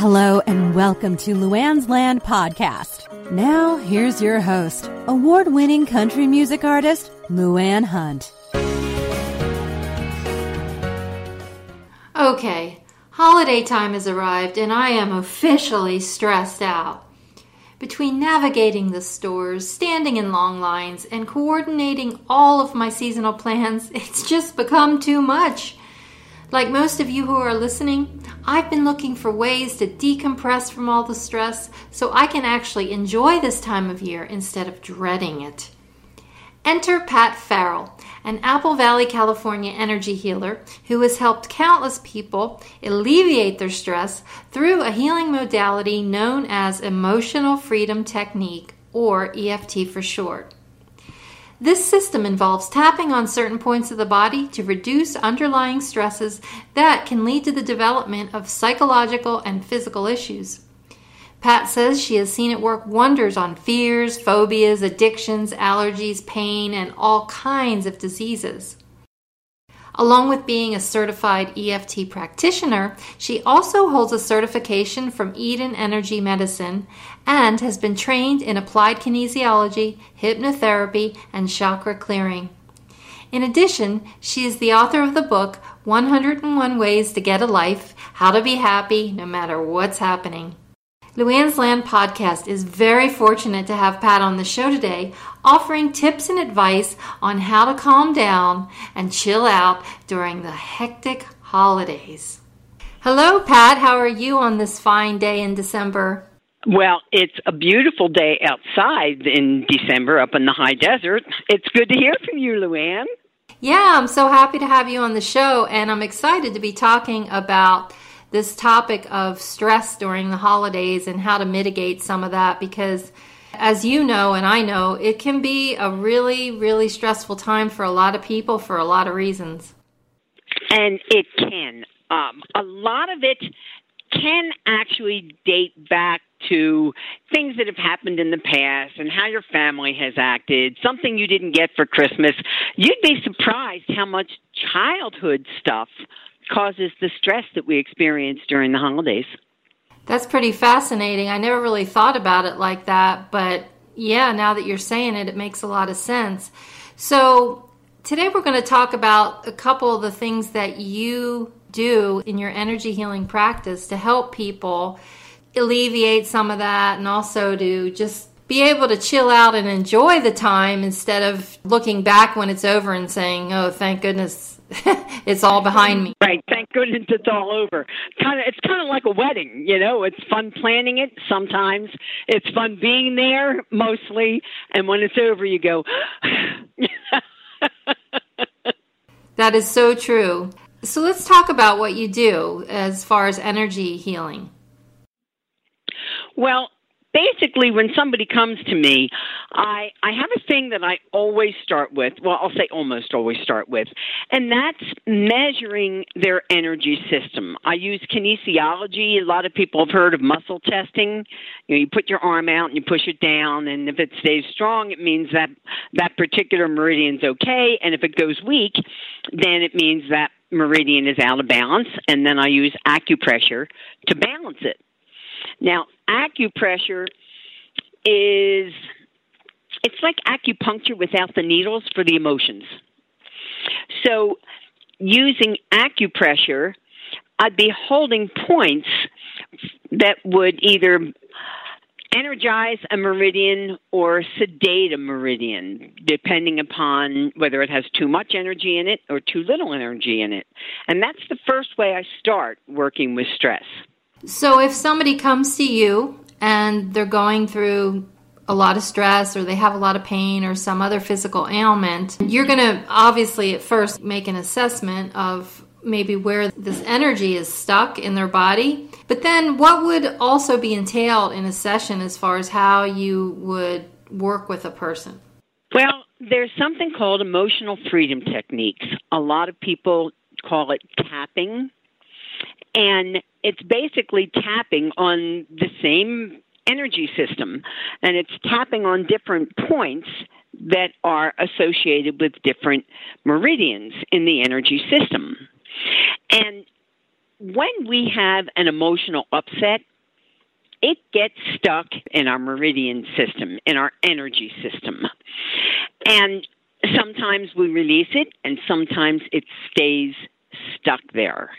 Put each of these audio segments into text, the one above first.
Hello and welcome to Luanne's Land podcast. Now, here's your host, award winning country music artist, Luanne Hunt. Okay, holiday time has arrived and I am officially stressed out. Between navigating the stores, standing in long lines, and coordinating all of my seasonal plans, it's just become too much. Like most of you who are listening, I've been looking for ways to decompress from all the stress so I can actually enjoy this time of year instead of dreading it. Enter Pat Farrell, an Apple Valley, California energy healer who has helped countless people alleviate their stress through a healing modality known as Emotional Freedom Technique, or EFT for short. This system involves tapping on certain points of the body to reduce underlying stresses that can lead to the development of psychological and physical issues. Pat says she has seen it work wonders on fears, phobias, addictions, allergies, pain, and all kinds of diseases. Along with being a certified EFT practitioner, she also holds a certification from Eden Energy Medicine and has been trained in applied kinesiology, hypnotherapy, and chakra clearing. In addition, she is the author of the book 101 Ways to Get a Life How to Be Happy No Matter What's Happening. Luanne's Land podcast is very fortunate to have Pat on the show today, offering tips and advice on how to calm down and chill out during the hectic holidays. Hello, Pat. How are you on this fine day in December? Well, it's a beautiful day outside in December up in the high desert. It's good to hear from you, Luanne. Yeah, I'm so happy to have you on the show, and I'm excited to be talking about this topic of stress during the holidays and how to mitigate some of that because as you know and I know, it can be a really, really stressful time for a lot of people for a lot of reasons. And it can. Um, a lot of it can actually date back to things that have happened in the past and how your family has acted, something you didn't get for Christmas. You'd be surprised how much childhood stuff causes the stress that we experience during the holidays. That's pretty fascinating. I never really thought about it like that, but yeah, now that you're saying it, it makes a lot of sense. So, today we're going to talk about a couple of the things that you do in your energy healing practice to help people alleviate some of that and also to just be able to chill out and enjoy the time instead of looking back when it's over and saying, "Oh, thank goodness it's all behind me. Right. Thank goodness it's all over. Kind of, it's kind of like a wedding. You know, it's fun planning it. Sometimes it's fun being there, mostly, and when it's over, you go. that is so true. So let's talk about what you do as far as energy healing. Well, basically when somebody comes to me i i have a thing that i always start with well i'll say almost always start with and that's measuring their energy system. I use kinesiology. A lot of people have heard of muscle testing. You know you put your arm out and you push it down and if it stays strong it means that that particular meridian's okay and if it goes weak then it means that meridian is out of balance and then i use acupressure to balance it now, acupressure is it's like acupuncture without the needles for the emotions. So, using acupressure, I'd be holding points that would either energize a meridian or sedate a meridian, depending upon whether it has too much energy in it or too little energy in it. And that's the first way I start working with stress. So if somebody comes to you and they're going through a lot of stress or they have a lot of pain or some other physical ailment, you're going to obviously at first make an assessment of maybe where this energy is stuck in their body. But then what would also be entailed in a session as far as how you would work with a person? Well, there's something called emotional freedom techniques. A lot of people call it tapping. And it's basically tapping on the same energy system, and it's tapping on different points that are associated with different meridians in the energy system. And when we have an emotional upset, it gets stuck in our meridian system, in our energy system. And sometimes we release it, and sometimes it stays stuck there.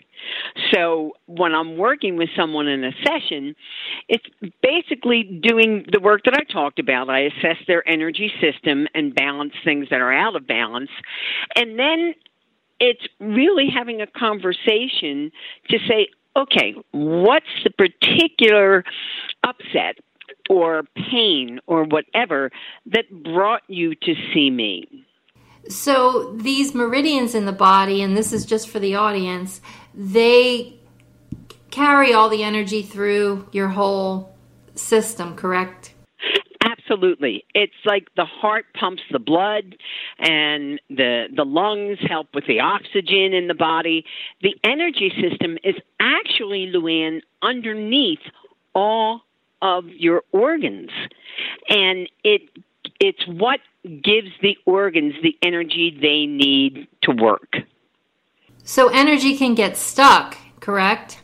So when I'm working with someone in a session, it's basically doing the work that I talked about. I assess their energy system and balance things that are out of balance. And then it's really having a conversation to say, okay, what's the particular upset or pain or whatever that brought you to see me? So these meridians in the body, and this is just for the audience, they carry all the energy through your whole system, correct? Absolutely. It's like the heart pumps the blood and the the lungs help with the oxygen in the body. The energy system is actually Luanne underneath all of your organs. And it it's what gives the organs the energy they need to work. So energy can get stuck, correct?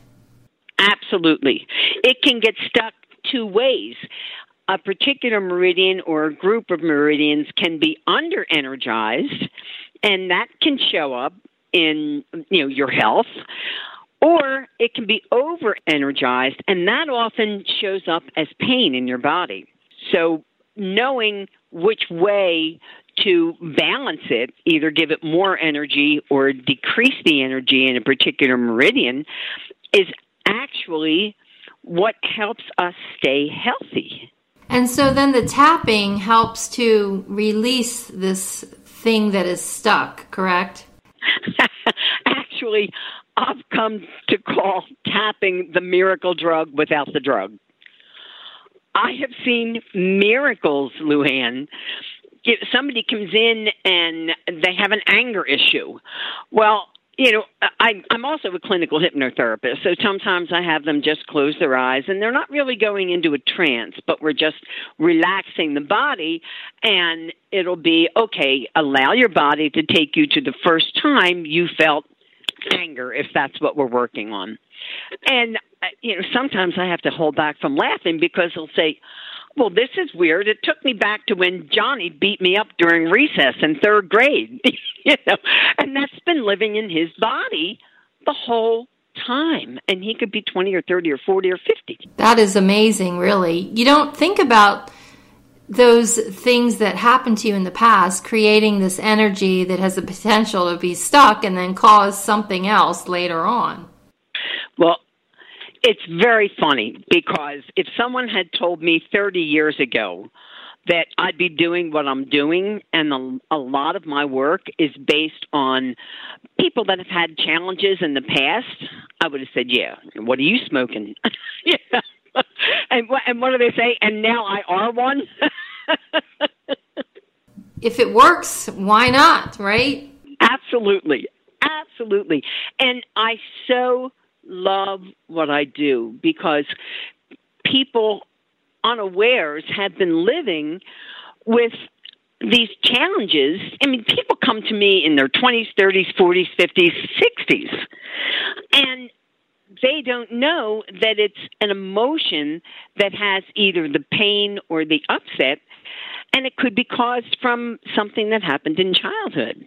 Absolutely. It can get stuck two ways. A particular meridian or a group of meridians can be under energized, and that can show up in you know your health or it can be over energized and that often shows up as pain in your body so knowing which way to balance it, either give it more energy or decrease the energy in a particular meridian, is actually what helps us stay healthy. And so then the tapping helps to release this thing that is stuck, correct? actually, I've come to call tapping the miracle drug without the drug. I have seen miracles, Luanne. Somebody comes in and they have an anger issue. Well, you know, I, I'm also a clinical hypnotherapist, so sometimes I have them just close their eyes and they're not really going into a trance, but we're just relaxing the body, and it'll be okay, allow your body to take you to the first time you felt anger, if that's what we're working on. And you know, sometimes I have to hold back from laughing because he'll say, "Well, this is weird. It took me back to when Johnny beat me up during recess in third grade." you know, and that's been living in his body the whole time and he could be 20 or 30 or 40 or 50 that is amazing really you don't think about those things that happened to you in the past creating this energy that has the potential to be stuck and then cause something else later on it's very funny because if someone had told me 30 years ago that I'd be doing what I'm doing, and a, a lot of my work is based on people that have had challenges in the past, I would have said, "Yeah, what are you smoking?" yeah. and and what do they say? And now I are one. if it works, why not? Right? Absolutely, absolutely. And I so love what I do because people unawares have been living with these challenges. I mean, people come to me in their 20s, 30s, 40s, 50s, 60s, and they don't know that it's an emotion that has either the pain or the upset, and it could be caused from something that happened in childhood.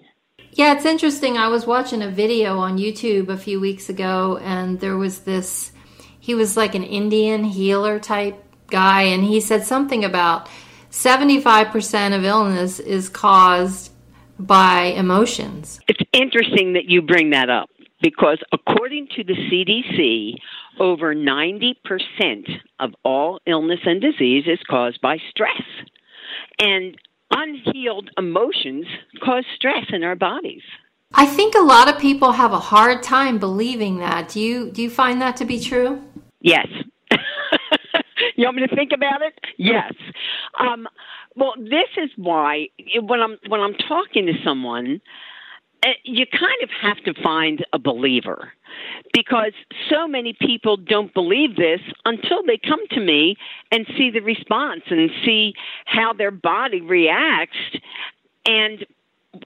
Yeah, it's interesting. I was watching a video on YouTube a few weeks ago, and there was this, he was like an Indian healer type guy, and he said something about 75% of illness is caused by emotions. It's interesting that you bring that up because according to the CDC, over 90% of all illness and disease is caused by stress. And unhealed emotions cause stress in our bodies. I think a lot of people have a hard time believing that. Do you do you find that to be true? Yes. you want me to think about it? Yes. Um, well, this is why when I'm when I'm talking to someone, uh, you kind of have to find a believer because so many people don't believe this until they come to me and see the response and see how their body reacts and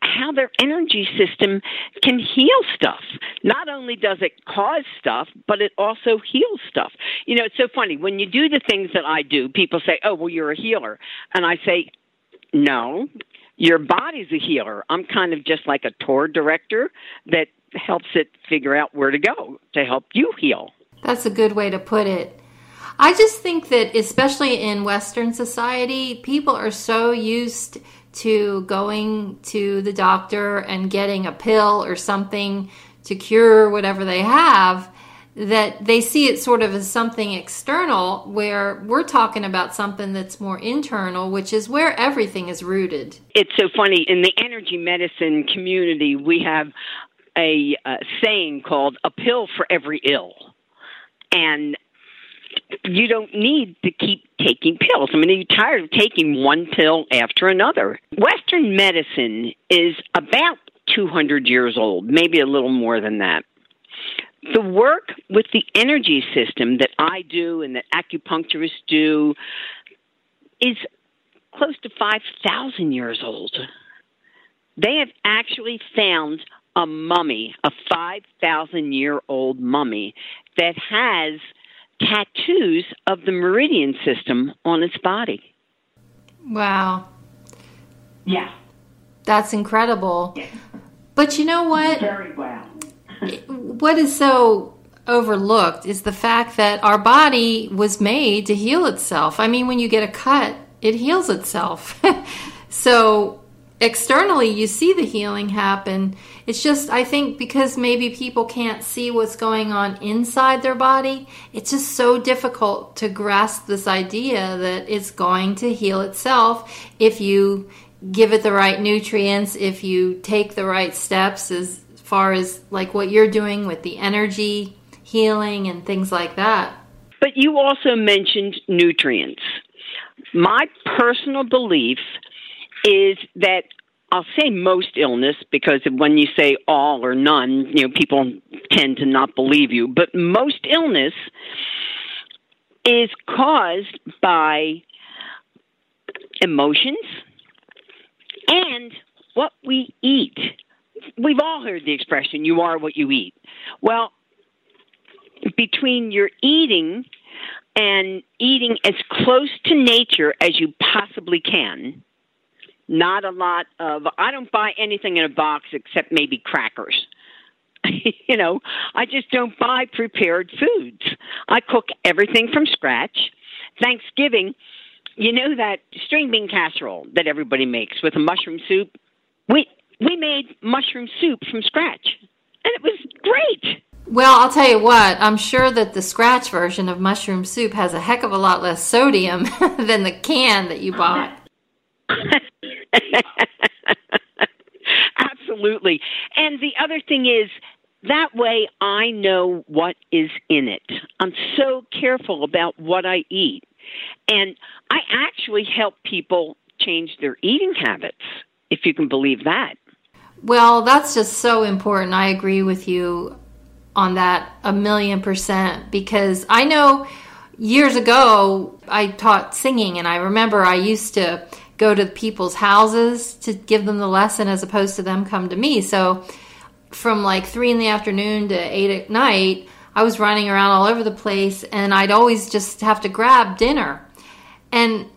how their energy system can heal stuff. Not only does it cause stuff, but it also heals stuff. You know, it's so funny. When you do the things that I do, people say, oh, well, you're a healer. And I say, no, your body's a healer. I'm kind of just like a tour director that helps it figure out where to go to help you heal. That's a good way to put it. I just think that, especially in Western society, people are so used to going to the doctor and getting a pill or something to cure whatever they have that they see it sort of as something external where we're talking about something that's more internal which is where everything is rooted it's so funny in the energy medicine community we have a, a saying called a pill for every ill and you don't need to keep taking pills. I mean, are you tired of taking one pill after another? Western medicine is about 200 years old, maybe a little more than that. The work with the energy system that I do and that acupuncturists do is close to 5,000 years old. They have actually found a mummy, a 5,000 year old mummy that has tattoos of the meridian system on its body. Wow. Yeah. That's incredible. Yeah. But you know what? Very well. What is so overlooked is the fact that our body was made to heal itself. I mean, when you get a cut, it heals itself. so externally, you see the healing happen it's just, I think, because maybe people can't see what's going on inside their body, it's just so difficult to grasp this idea that it's going to heal itself if you give it the right nutrients, if you take the right steps as far as like what you're doing with the energy healing and things like that. But you also mentioned nutrients. My personal belief is that I'll say most illness because when you say all or none, you know, people tend to not believe you. But most illness is caused by emotions and what we eat. We've all heard the expression, you are what you eat. Well, between your eating and eating as close to nature as you possibly can, not a lot of, I don't buy anything in a box except maybe crackers. you know, I just don't buy prepared foods. I cook everything from scratch. Thanksgiving, you know that string bean casserole that everybody makes with a mushroom soup? We we made mushroom soup from scratch. And it was great. Well, I'll tell you what, I'm sure that the scratch version of mushroom soup has a heck of a lot less sodium than the can that you bought. Absolutely. And the other thing is, that way I know what is in it. I'm so careful about what I eat. And I actually help people change their eating habits, if you can believe that. Well, that's just so important. I agree with you on that a million percent because I know years ago I taught singing and I remember I used to go to people's houses to give them the lesson as opposed to them come to me. So from like three in the afternoon to eight at night, I was running around all over the place and I'd always just have to grab dinner. And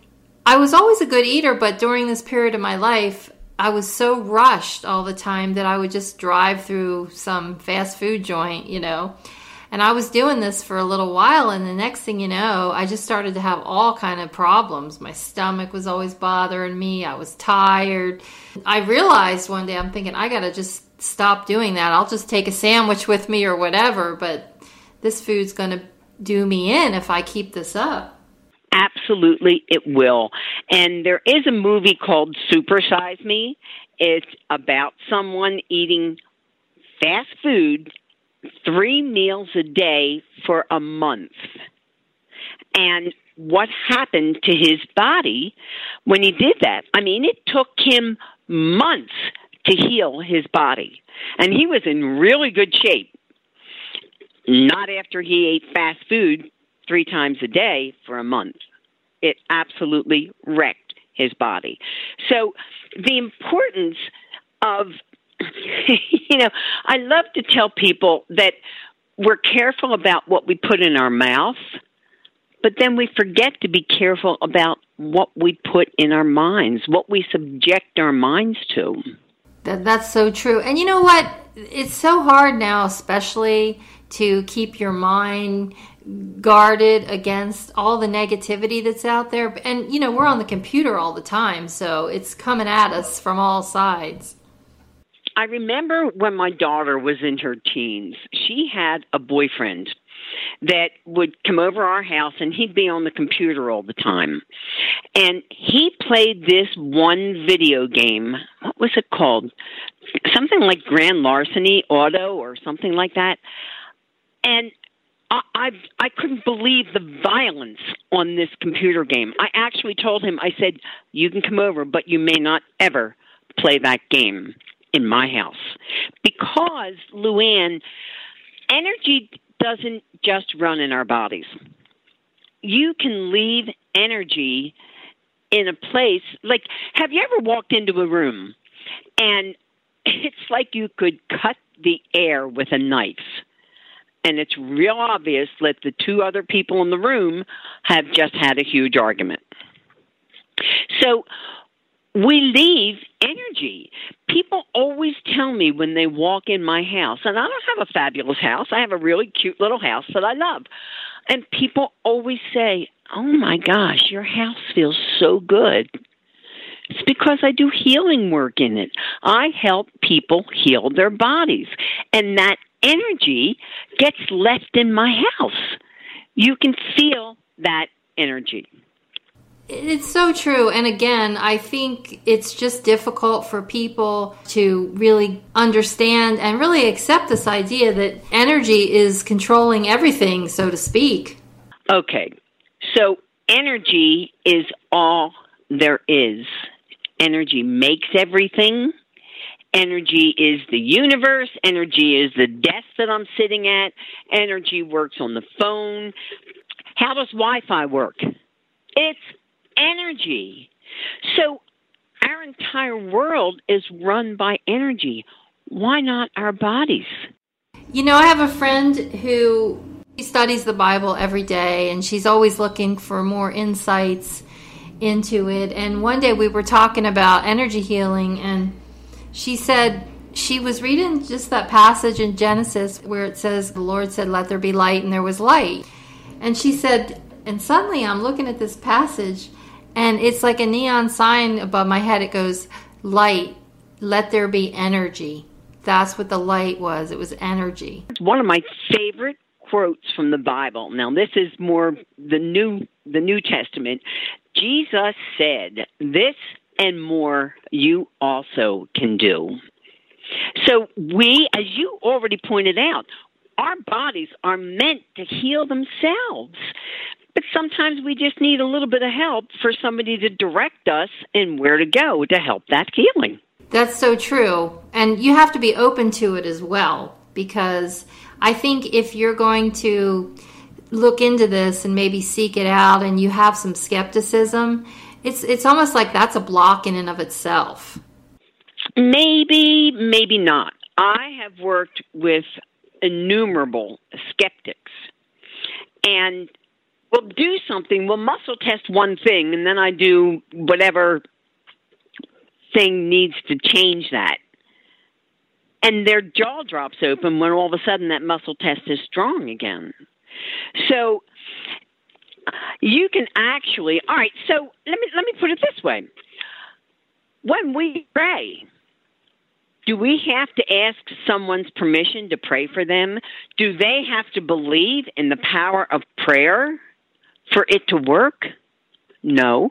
I was always a good eater, but during this period of my life, I was so rushed all the time that I would just drive through some fast food joint, you know. And I was doing this for a little while and the next thing you know, I just started to have all kind of problems. My stomach was always bothering me. I was tired. I realized one day I'm thinking I got to just stop doing that. I'll just take a sandwich with me or whatever, but this food's going to do me in if I keep this up. Absolutely, it will. And there is a movie called Supersize Me. It's about someone eating fast food three meals a day for a month. And what happened to his body when he did that? I mean, it took him months to heal his body. And he was in really good shape. Not after he ate fast food three times a day for a month. It absolutely wrecked his body. So, the importance of, you know, I love to tell people that we're careful about what we put in our mouth, but then we forget to be careful about what we put in our minds, what we subject our minds to. That, that's so true. And you know what? It's so hard now, especially to keep your mind guarded against all the negativity that's out there. And, you know, we're on the computer all the time, so it's coming at us from all sides. I remember when my daughter was in her teens, she had a boyfriend that would come over our house and he'd be on the computer all the time. And he played this one video game. What was it called? Something like Grand Larceny Auto or something like that. And I, I I couldn't believe the violence on this computer game. I actually told him, I said, "You can come over, but you may not ever play that game in my house because Luanne, energy doesn't just run in our bodies. You can leave energy in a place like have you ever walked into a room and it's like you could cut the air with a knife and it's real obvious that the two other people in the room have just had a huge argument so we leave energy. People always tell me when they walk in my house, and I don't have a fabulous house, I have a really cute little house that I love. And people always say, Oh my gosh, your house feels so good. It's because I do healing work in it. I help people heal their bodies. And that energy gets left in my house. You can feel that energy. It's so true. And again, I think it's just difficult for people to really understand and really accept this idea that energy is controlling everything, so to speak. Okay. So, energy is all there is. Energy makes everything. Energy is the universe. Energy is the desk that I'm sitting at. Energy works on the phone. How does Wi Fi work? It's energy. So our entire world is run by energy. Why not our bodies? You know, I have a friend who studies the Bible every day and she's always looking for more insights into it. And one day we were talking about energy healing and she said she was reading just that passage in Genesis where it says the Lord said let there be light and there was light. And she said and suddenly I'm looking at this passage and it's like a neon sign above my head. It goes, Light, let there be energy. That's what the light was. It was energy. It's one of my favorite quotes from the Bible. Now this is more the new the New Testament. Jesus said, "This and more you also can do." So we as you already pointed out, our bodies are meant to heal themselves. But sometimes we just need a little bit of help for somebody to direct us in where to go to help that healing. That's so true. And you have to be open to it as well because I think if you're going to look into this and maybe seek it out and you have some skepticism, it's it's almost like that's a block in and of itself. Maybe, maybe not. I have worked with innumerable skeptics. And we'll do something, we'll muscle test one thing, and then I do whatever thing needs to change that. And their jaw drops open when all of a sudden that muscle test is strong again. So you can actually all right, so let me let me put it this way. When we pray, do we have to ask someone's permission to pray for them? Do they have to believe in the power of prayer? for it to work? No.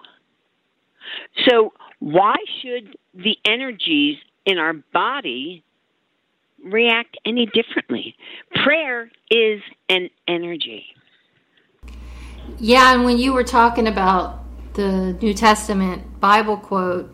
So, why should the energies in our body react any differently? Prayer is an energy. Yeah, and when you were talking about the New Testament Bible quote,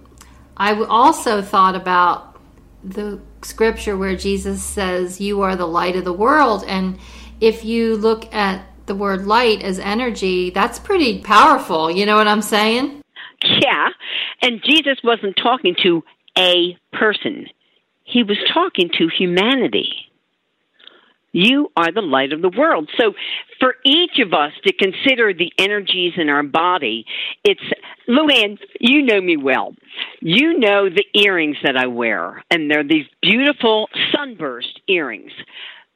I also thought about the scripture where Jesus says, You are the light of the world. And if you look at the word light as energy, that's pretty powerful. You know what I'm saying? Yeah. And Jesus wasn't talking to a person, he was talking to humanity. You are the light of the world. So, for each of us to consider the energies in our body, it's Luanne, you know me well. You know the earrings that I wear, and they're these beautiful sunburst earrings.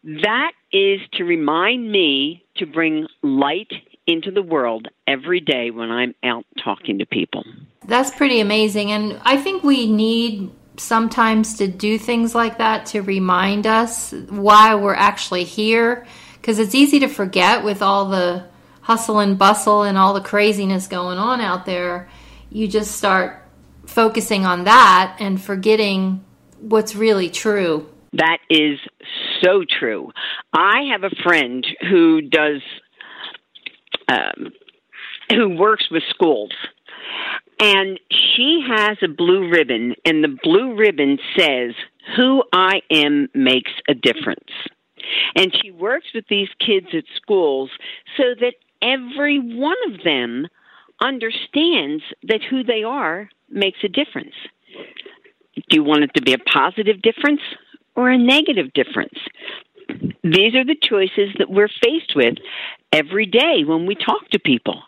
That is to remind me to bring light into the world every day when I'm out talking to people. That's pretty amazing. And I think we need sometimes to do things like that to remind us why we're actually here. Because it's easy to forget with all the hustle and bustle and all the craziness going on out there. You just start focusing on that and forgetting what's really true. That is so true. I have a friend who does um, who works with schools and she has a blue ribbon, and the blue ribbon says, Who I am makes a difference. And she works with these kids at schools so that every one of them understands that who they are makes a difference. Do you want it to be a positive difference or a negative difference? These are the choices that we're faced with every day when we talk to people.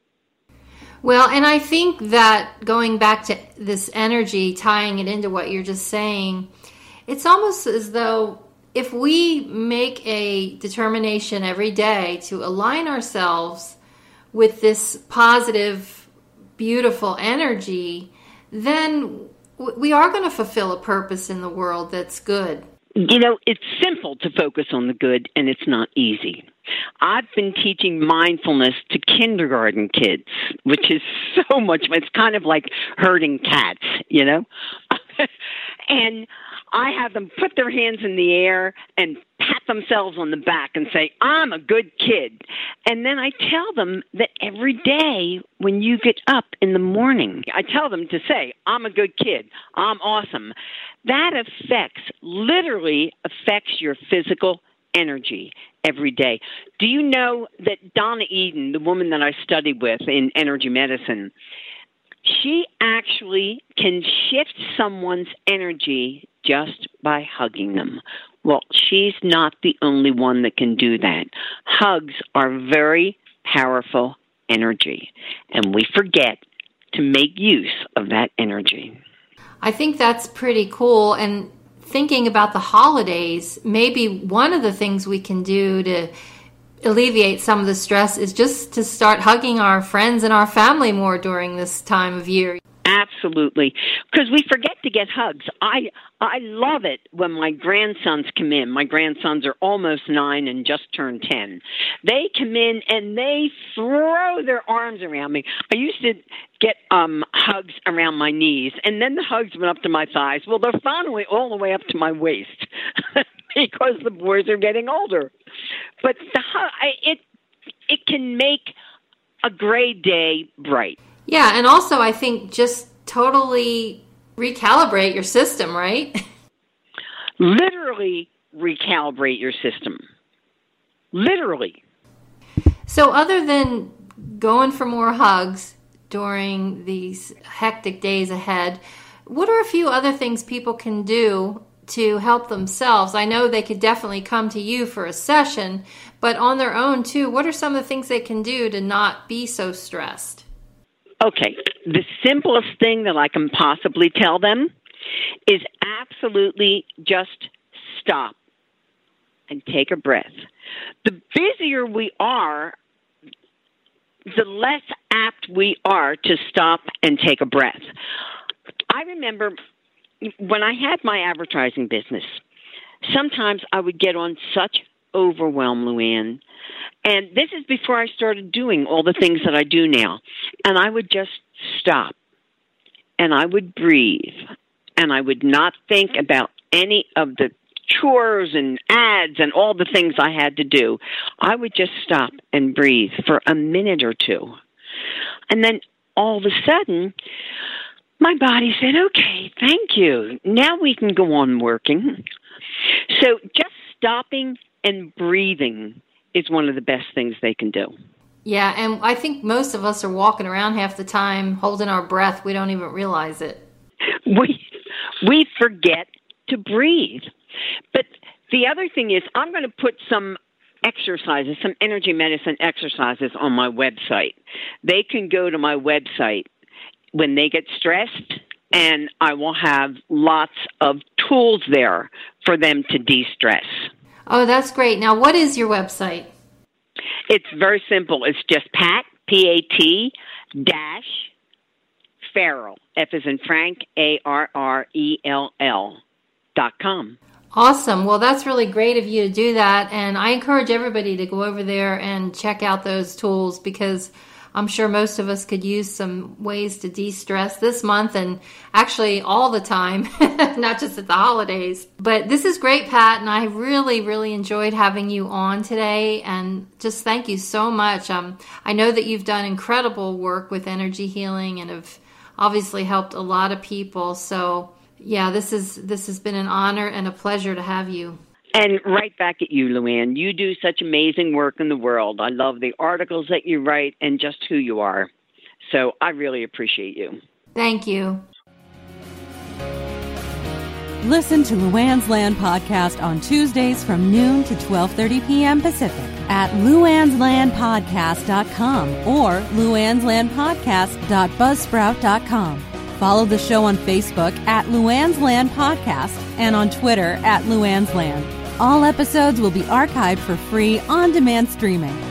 Well, and I think that going back to this energy, tying it into what you're just saying, it's almost as though if we make a determination every day to align ourselves with this positive, beautiful energy, then we are going to fulfill a purpose in the world that's good. You know, it's simple to focus on the good, and it's not easy. I've been teaching mindfulness to kindergarten kids, which is so much, it's kind of like herding cats, you know? and I have them put their hands in the air and pat themselves on the back and say, I'm a good kid. And then I tell them that every day when you get up in the morning, I tell them to say, I'm a good kid. I'm awesome. That affects, literally affects your physical energy every day. Do you know that Donna Eden, the woman that I studied with in energy medicine, she actually can shift someone's energy just by hugging them. Well, she's not the only one that can do that. Hugs are very powerful energy, and we forget to make use of that energy. I think that's pretty cool. And thinking about the holidays, maybe one of the things we can do to alleviate some of the stress is just to start hugging our friends and our family more during this time of year. Absolutely, because we forget to get hugs. I I love it when my grandsons come in. My grandsons are almost nine and just turned ten. They come in and they throw their arms around me. I used to get um hugs around my knees, and then the hugs went up to my thighs. Well, they're finally all the way up to my waist because the boys are getting older. But the it it can make a gray day bright. Yeah, and also I think just totally recalibrate your system, right? Literally recalibrate your system. Literally. So, other than going for more hugs during these hectic days ahead, what are a few other things people can do to help themselves? I know they could definitely come to you for a session, but on their own too, what are some of the things they can do to not be so stressed? Okay, the simplest thing that I can possibly tell them is absolutely just stop and take a breath. The busier we are, the less apt we are to stop and take a breath. I remember when I had my advertising business, sometimes I would get on such overwhelm, Luanne. And this is before I started doing all the things that I do now. And I would just stop and I would breathe and I would not think about any of the chores and ads and all the things I had to do. I would just stop and breathe for a minute or two. And then all of a sudden, my body said, okay, thank you. Now we can go on working. So just stopping and breathing is one of the best things they can do. Yeah, and I think most of us are walking around half the time holding our breath. We don't even realize it. We we forget to breathe. But the other thing is, I'm going to put some exercises, some energy medicine exercises on my website. They can go to my website when they get stressed, and I will have lots of tools there for them to de stress. Oh, that's great. Now, what is your website? It's very simple. It's just Pat, P A T, dash, Farrell, F is in Frank, A R R E L L, dot com. Awesome. Well, that's really great of you to do that. And I encourage everybody to go over there and check out those tools because I'm sure most of us could use some ways to de stress this month and actually all the time, not just at the holidays. But this is great, Pat. And I really, really enjoyed having you on today. And just thank you so much. Um, I know that you've done incredible work with energy healing and have obviously helped a lot of people. So, yeah, this is this has been an honor and a pleasure to have you. And right back at you, Luanne. You do such amazing work in the world. I love the articles that you write and just who you are. So I really appreciate you. Thank you. Listen to Luanne's Land podcast on Tuesdays from noon to 12:30 p.m. Pacific at luannslandpodcast.com or luannslandpodcast.buzzsprout.com. Follow the show on Facebook at Luanne's Land Podcast and on Twitter at Luanne's Land. All episodes will be archived for free on demand streaming.